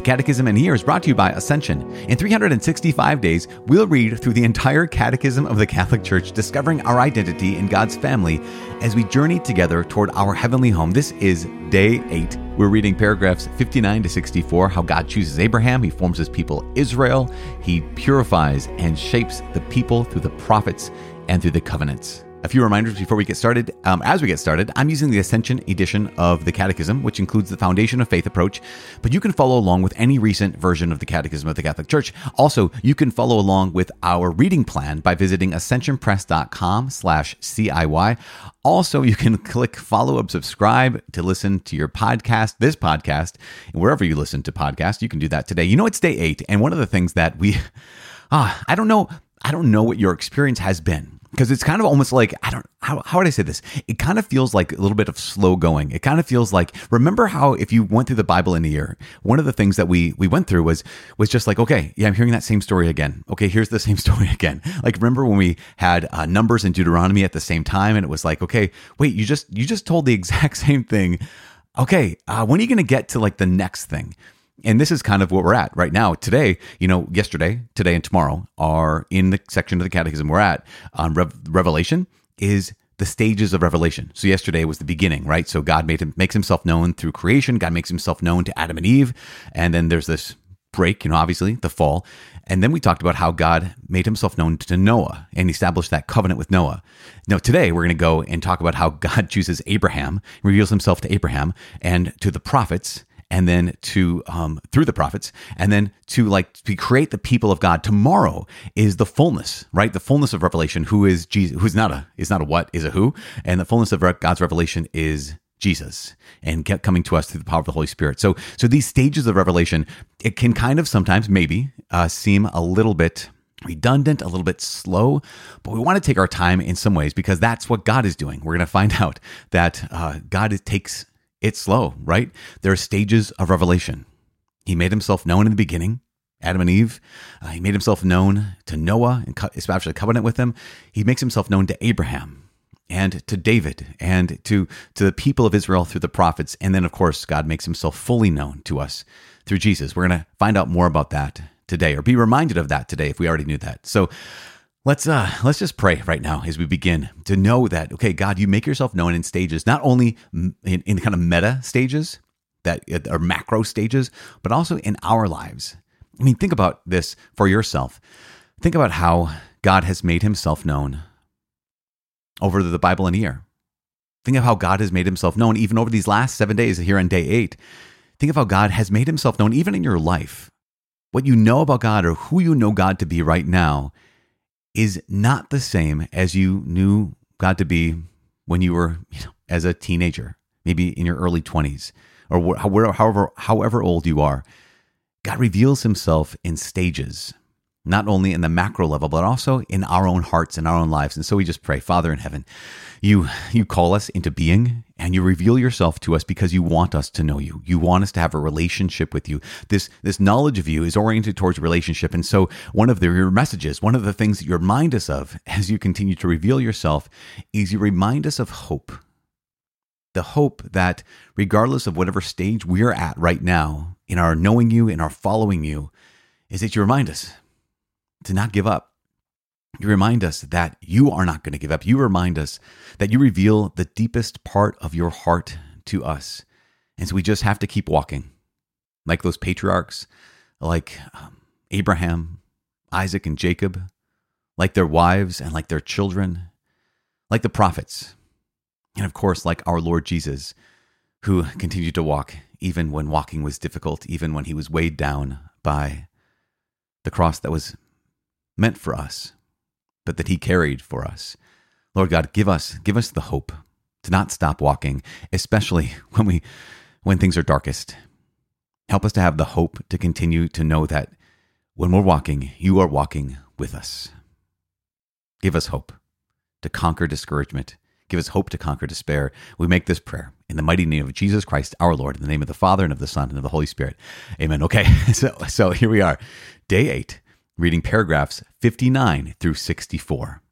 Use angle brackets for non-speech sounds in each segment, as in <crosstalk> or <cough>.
The Catechism in Year is brought to you by Ascension. In 365 days, we'll read through the entire Catechism of the Catholic Church, discovering our identity in God's family as we journey together toward our heavenly home. This is day eight. We're reading paragraphs 59 to 64 how God chooses Abraham, he forms his people Israel, he purifies and shapes the people through the prophets and through the covenants. A few reminders before we get started. Um, as we get started, I'm using the Ascension edition of the Catechism, which includes the Foundation of Faith approach, but you can follow along with any recent version of the Catechism of the Catholic Church. Also, you can follow along with our reading plan by visiting ascensionpress.com slash CIY. Also, you can <laughs> click follow up, subscribe to listen to your podcast, this podcast, wherever you listen to podcasts. You can do that today. You know, it's day eight. And one of the things that we, <laughs> ah, I don't know, I don't know what your experience has been because it's kind of almost like I don't how how would I say this? It kind of feels like a little bit of slow going. It kind of feels like remember how if you went through the Bible in a year, one of the things that we we went through was was just like okay, yeah, I'm hearing that same story again. Okay, here's the same <laughs> story again. Like remember when we had uh, Numbers and Deuteronomy at the same time, and it was like okay, wait, you just you just told the <laughs> exact same thing. Okay, uh, when are you going to get to like the next thing? And this is kind of what we're at right now. Today, you know, yesterday, today, and tomorrow are in the section of the catechism we're at on Rev- Revelation is the stages of revelation. So yesterday was the beginning, right? So God made him makes himself known through creation. God makes himself known to Adam and Eve, and then there's this break, you know, obviously the fall. And then we talked about how God made himself known to Noah and established that covenant with Noah. Now, today we're going to go and talk about how God <laughs> chooses Abraham, reveals himself to Abraham and to the prophets, and then to um, through the prophets and then to like to create the people of god. Tomorrow is the fullness right? The fullness of revelation. Who is jesus? Who's not a is not a what is a who. And the fullness of god's revelation is Jesus and get coming to us through the power of the Holy Spirit. So, so these stages of revelation, it can kind of sometimes maybe uh, seem a little bit redundant, a little bit slow, but we want to take our time in some ways because that's what God is doing. We're going to find <laughs> out that uh, God takes it's slow, right? There are stages of revelation. He made himself known in the beginning, Adam and Eve. Uh, he made himself known to Noah and established a covenant with him. He makes himself known to Abraham and to David and to, to the people of Israel through the prophets. And then, of course, God makes himself fully known to us through Jesus. We're going to find out more about that today or be reminded of that today if we already knew that. So Let's uh let's just pray right now as we begin to know that okay God you make yourself known in stages not only in, in kind of meta stages that are macro stages but also in our lives. I mean think about this for yourself. Think about how God has made himself known over the Bible in a year. Think of how God has made himself known even over these last 7 days here on day 8. Think of how God has made himself known even in your life. What you know about God or who you know God to be right now is not the same as you knew God to be when you were you know, as a teenager, maybe in your early 20s or however, however old you are. God reveals himself in stages not only in the macro level, but also in our own hearts and our own lives. And so we just pray, Father in heaven, you you call us into being and you reveal yourself to us because you want us to know you. You want us to have a relationship with you. This this knowledge of you is oriented towards relationship. And so one of the, your messages, one of the things that you remind us of <laughs> as you continue to reveal yourself is you remind us of hope. The hope that regardless of whatever stage we're at right now in our knowing you, in our following you, is that you remind us to not give up. You remind us that you are not going to give up. You remind us that you reveal the deepest part of your heart to us. And so we just have to keep walking like those patriarchs, like um, Abraham, Isaac, and Jacob, like their wives and like their children, like the prophets, and of course, like our Lord Jesus, who continued to walk even when walking was difficult, even when he was weighed down by the cross that was meant for us, but that He carried for us. Lord God, give us give us the hope to not stop walking, especially <laughs> when we when things are darkest. Help us to have the hope to continue to know that when we're walking, you are walking with us. Give us hope to conquer discouragement. Give us hope to conquer despair. We make this prayer in the mighty name of Jesus Christ, our Lord, in the name of the Father and of the Son and of the Holy Spirit. Amen. Okay, <laughs> so so here we are, day eight reading paragraphs 59 through 64.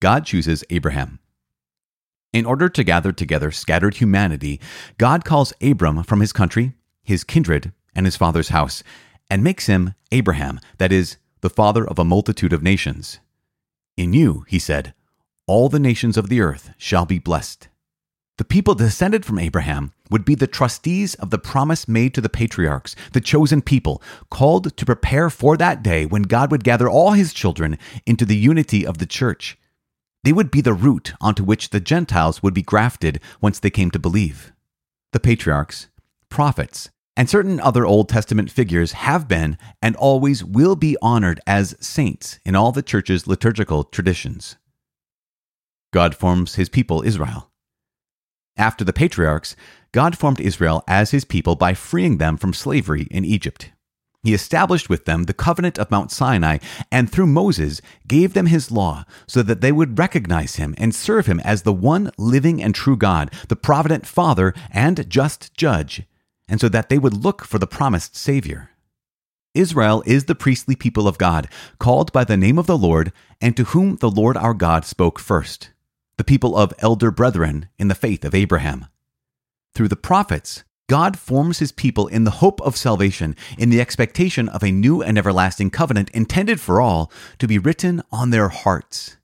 God chooses Abraham. In order to gather together scattered humanity, God calls Abram from his country, his kindred, and his father's house, and makes him Abraham, that is, the father of a multitude of nations. In you, he said, all the nations of the earth shall be blessed. The people descended from Abraham would be the trustees of the promise made to the patriarchs, the chosen people, called to prepare for that day when God would gather all his children into the unity of the church. They would be the root onto which the Gentiles would be grafted once they came to believe. The patriarchs, prophets, and certain other Old Testament figures have been and always will be honored as saints in all the church's liturgical traditions. God forms his people Israel. After the patriarchs, God formed Israel as his people by freeing them from slavery in Egypt. He established with them the covenant of Mount Sinai, and through Moses gave them his law, so that they would recognize him and serve him as the one living and true God, the provident Father and just Judge, and so that they would look for the promised Savior. Israel is the priestly people of God, called by the name of the Lord, and to whom the Lord our God spoke first, the people of elder brethren in the faith of Abraham. Through the prophets, God forms his people in the hope of salvation, in the expectation of a new and everlasting covenant intended for all to be written on their hearts.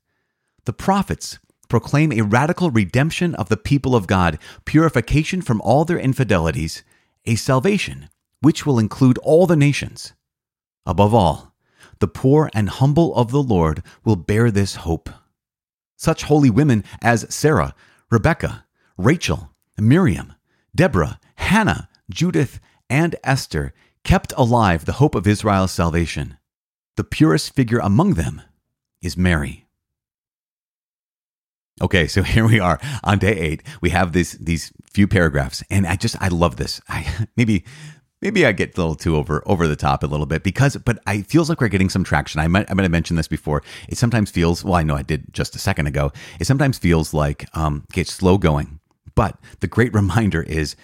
The prophets proclaim a radical redemption of the people of God, purification from all their infidelities, a salvation which will include all the nations. Above all, the poor and humble of the Lord will bear this hope. Such holy women as Sarah, Rebecca, Rachel, Miriam, Deborah, Hannah, Judith, and Esther kept alive the hope of Israel's salvation. The purest figure among them is Mary. Okay, so <laughs> here we are on day eight. We have these these few paragraphs, and I just I love this. I <laughs> maybe maybe I get a little too over over the top a little bit because, but I feels like we're getting some traction. I might I might have mentioned this before. It sometimes feels well. I know I did just a second ago. It sometimes feels like um, it's slow going but the great <laughs> reminder is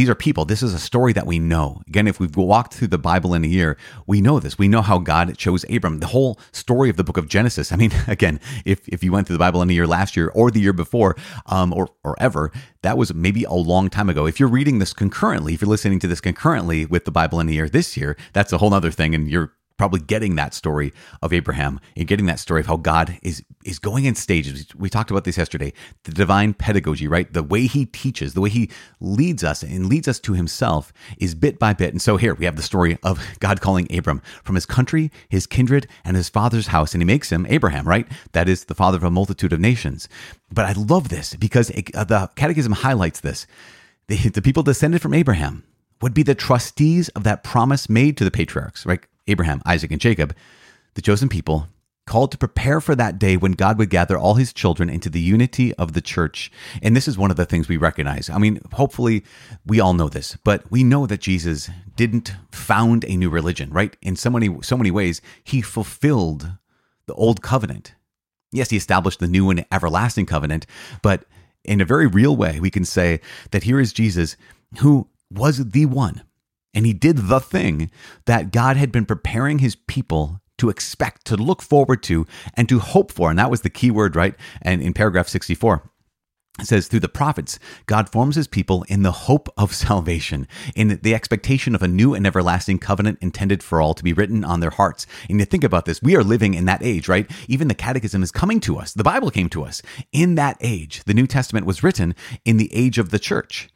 these are people. This is a story that we know. Again, if we've walked through the Bible in a year, we know this. We know how God chose Abram. The whole story of the book of Genesis. I mean, <laughs> again, if, if you went through the Bible in a year last year or the year before, um, or, or ever, that was maybe a long time ago. If you're reading this concurrently, if you're listening to this concurrently with the Bible in a year this year, that's a whole other thing. And you're probably getting that story of Abraham and getting that story of how God is is going in stages. We talked about this yesterday. The divine pedagogy, right? The way he teaches, the way he leads us and leads us to himself is bit by bit. And so here we have the story of God calling Abram from his country, his kindred, and his father's house, and he makes him Abraham, right? That is the father of a multitude of nations. But I love this because it, uh, the Catechism highlights this. The, the people descended from Abraham would be the trustees of that promise made to the patriarchs, right? Abraham, Isaac, and Jacob, the chosen people, called to prepare for that day when God would gather all his children into the unity of the church. And this is one of the things we recognize. I mean, hopefully we all know this, but we know that Jesus didn't found a new religion, right? In so many so many ways, he fulfilled the old covenant. Yes, he established the new and everlasting covenant, but in a very real way, we can say that here is Jesus who was the one and he did the thing that God had been preparing his people to expect, to look forward to, and to hope for. And that was the key word, right? And in paragraph 64, it says, through the prophets, God forms his people in the hope of <laughs> salvation, in the expectation of a new and everlasting covenant intended for all to be written on their hearts. And you think about this, we are living in that age, right? Even the catechism is coming to us. The Bible came to us in that age. The New Testament was written in the age of the church.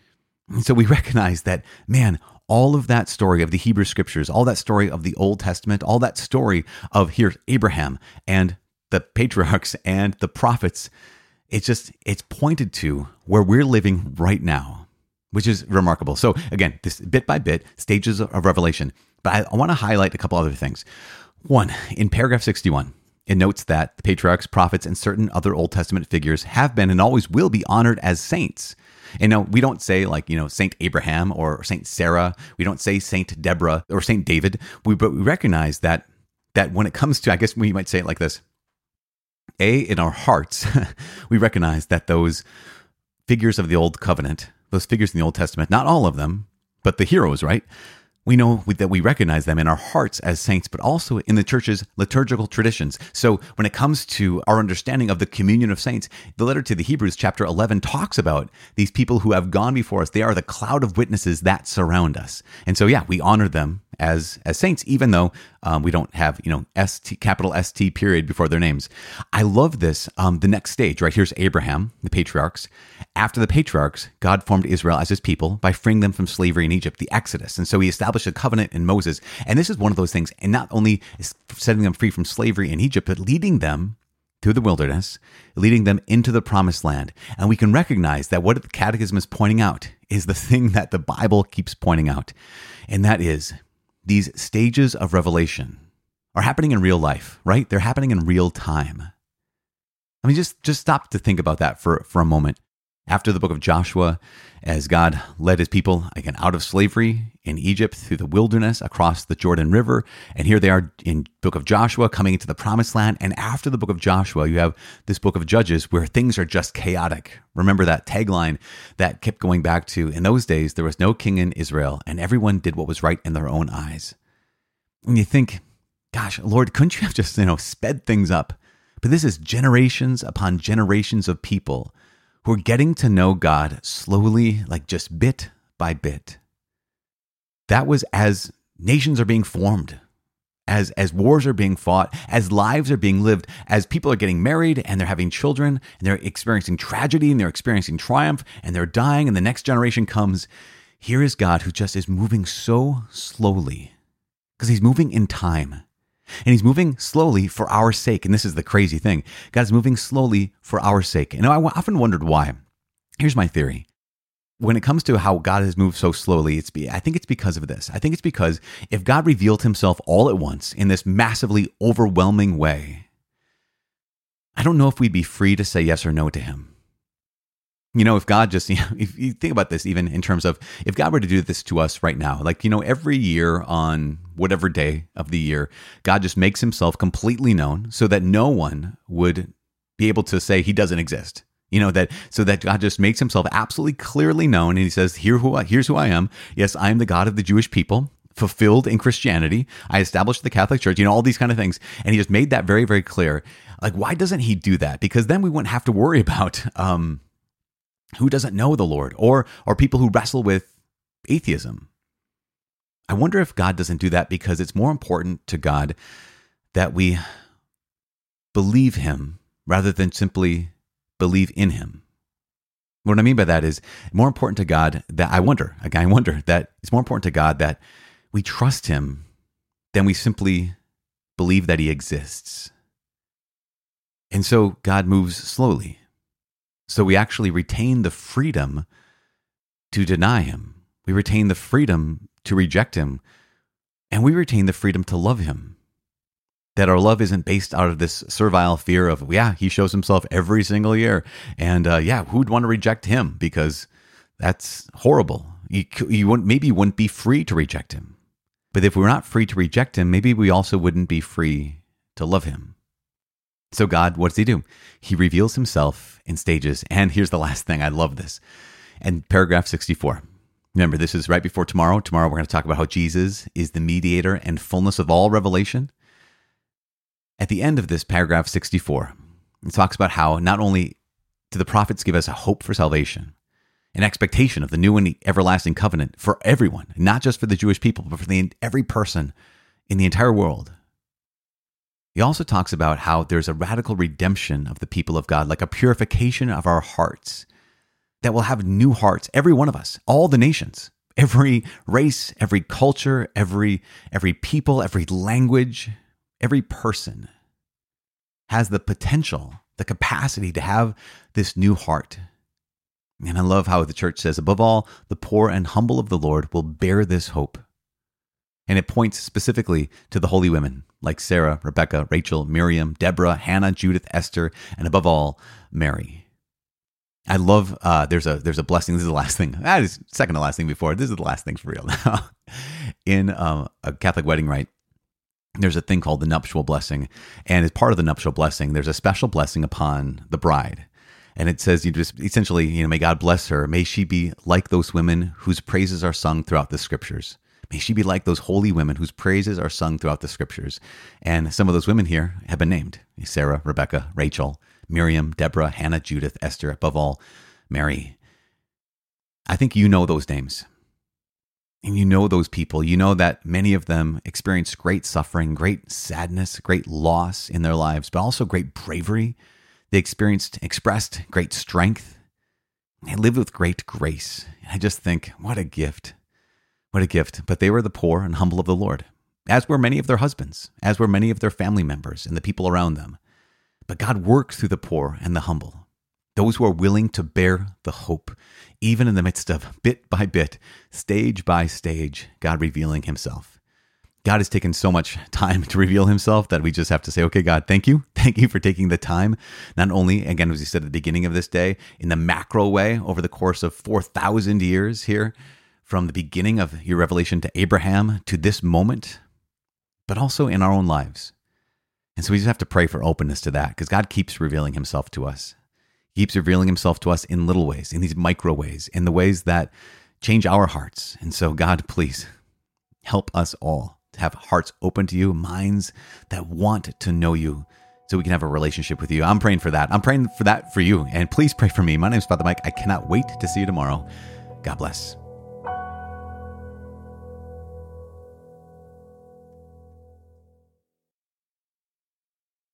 And so we <laughs> recognize that, man, all of that story of the Hebrew scriptures, all that story of the Old Testament, all that story of here Abraham and the patriarchs and the prophets, it's just it's pointed to where we're living right now, which is remarkable. So again, this bit by bit stages of revelation, but I, I want to highlight a couple other things. One, in paragraph 61, it notes that the patriarchs, prophets, and certain other Old Testament figures have been and always will be honored as saints and no, we don't say like, you know, Saint Abraham or Saint Sarah. We don't say Saint Deborah or Saint David. We, but we recognize that, that when it comes to, I guess we might say it like this A, in our hearts, <laughs> we recognize that those figures of the Old Covenant, those figures in the Old Testament, not all of them, but the heroes, right? We know that we recognize them in our hearts as saints, but also in the church's liturgical traditions. So when it comes to our understanding of the communion of saints, the letter to the Hebrews, chapter 11, talks about these people who have gone before us. They are the cloud of witnesses that surround us. And so, yeah, we honor them as as saints, even though um, we don't have you know st capital st period before their names. I love this. Um, the next stage, right here's Abraham, the patriarchs. After the patriarchs, God formed Israel as His people by freeing them from slavery in Egypt, the Exodus, and so He established a covenant in Moses. And this is one of those things, and not only is setting them free from slavery in Egypt, but leading them through the wilderness, leading them into the promised land. And we can recognize that what the Catechism is pointing out is the thing that the Bible keeps pointing out, and that is these stages of revelation are happening in real life, right? They're happening in real time. I mean, just just stop to think about that for, for a moment. After the book of Joshua, as God led his people again out of slavery in Egypt through the wilderness across the Jordan River, and here they are in book of Joshua coming into the promised land. And after the book of Joshua, you have this book of Judges where things are just chaotic. Remember that tagline that kept going back to in those days there was no king in Israel, and everyone did what was right in their own eyes. And you think, gosh, Lord, couldn't you have just you know sped things up? But this is generations upon generations of people who are getting to know God slowly, like just bit by bit. That was as nations are being formed, as, as wars are being fought, as lives are being lived, as people are getting married and they're having children and they're experiencing tragedy and they're experiencing triumph and they're dying and the next generation comes. Here is God who just is moving so slowly because he's moving in time. And he's moving slowly for our sake. And this is the crazy thing God's moving slowly for our sake. And I often wondered why. Here's my theory. When it comes to how God has moved so slowly, it's be, I think it's because of this. I think it's because if God revealed himself all at once in this massively overwhelming way, I don't know if we'd be free to say yes or no to him. You know, if God just, you <laughs> know, if you think about this, even in terms of if God were to do this to us right now, like, you know, every year on whatever day of the year, God just makes himself completely known so that no one would be able to say he doesn't exist. You know, that so that God just makes himself absolutely clearly known and he says, Here who I, here's who I am. Yes, I am the God of the Jewish people fulfilled in Christianity. I established the Catholic Church, you know, all these kind of things. And he just made that very, very clear. Like, why doesn't he do that? Because then we wouldn't have to worry <laughs> about um, who doesn't know the Lord or or people who wrestle with atheism. I wonder if God doesn't do that because it's more important to God that we believe him rather than simply believe in him. What I mean by that is more important to God that I wonder, again, I wonder that it's more important to God that we trust him than we simply believe that he exists. And so God moves slowly. So we actually retain the freedom to deny him. We retain the freedom to reject him. And we retain the freedom to love him. That our love isn't based out of this servile fear of, yeah, he shows himself every single year. And uh, yeah, who'd want to reject him? Because that's horrible. You, you wouldn't, maybe you wouldn't be free to reject him. But if we're not free to reject him, maybe we also wouldn't be free to love him. So, God, what does he do? He reveals himself in stages. And here's the last thing I love this. And paragraph 64. Remember, this is right before tomorrow. Tomorrow, we're going to talk about how Jesus is the mediator and fullness of all revelation. At the end of this paragraph 64, it talks about how not only do the prophets give us a hope for salvation, an expectation of the new and everlasting covenant for everyone, not just for the Jewish people, but for the, every person in the entire world. He also talks about how there's a radical redemption of the people of God, like a purification of our hearts, that will have new hearts, every one of us, all the nations, every race, every culture, every, every people, every language, every person has the potential, the capacity to have this new heart. And I love how the church says, above all, the poor and humble of the Lord will bear this hope. And it points specifically to the holy women like Sarah, Rebecca, Rachel, Miriam, Deborah, Hannah, Judith, Esther, and above all, Mary. I love uh, there's a there's a blessing. This is the last thing. That is second to last thing before. This is the last thing for real now. <laughs> In um, a Catholic wedding rite, there's a thing called the nuptial blessing, and as part of the nuptial blessing, there's a special blessing upon the bride, and it says you just essentially you know may God bless her. May she be like those women whose praises are sung throughout the scriptures. May she be like those holy women whose praises are sung throughout the scriptures. And some of those women here have been named Sarah, Rebecca, Rachel, Miriam, Deborah, Hannah, Judith, Esther, above all, Mary. I think you know those names. And you know those people. You know that many of them experienced great suffering, great sadness, great loss in their lives, but also great bravery. They experienced, expressed great strength. They lived with great grace. And I just think, what a gift. What a gift. But they were the poor and humble of the Lord, as were many of their husbands, as were many of their family members and the people around them. But God works through the poor and the humble, those who are willing to bear the hope, even in the midst of <laughs> bit by bit, stage by stage, God revealing himself. God has taken so much <laughs> time to reveal himself that we just have to say, okay, God, thank you. <laughs> Thank you for taking the time. Not only, again, as you said at the beginning of this day, in the macro way over the course of 4,000 years here, from the beginning of your revelation to Abraham to this moment, but also in our own lives. And so we just have to pray for openness to that because God keeps revealing himself to us. He keeps revealing himself to us in little ways, in these micro ways, in the ways that change our hearts. And so, God, please help us all to have hearts open to you, minds that want to know you so we can have a relationship with you. I'm praying for that. I'm praying for that for you. And please pray for me. My name is Father Mike. I cannot wait to see you tomorrow. God bless.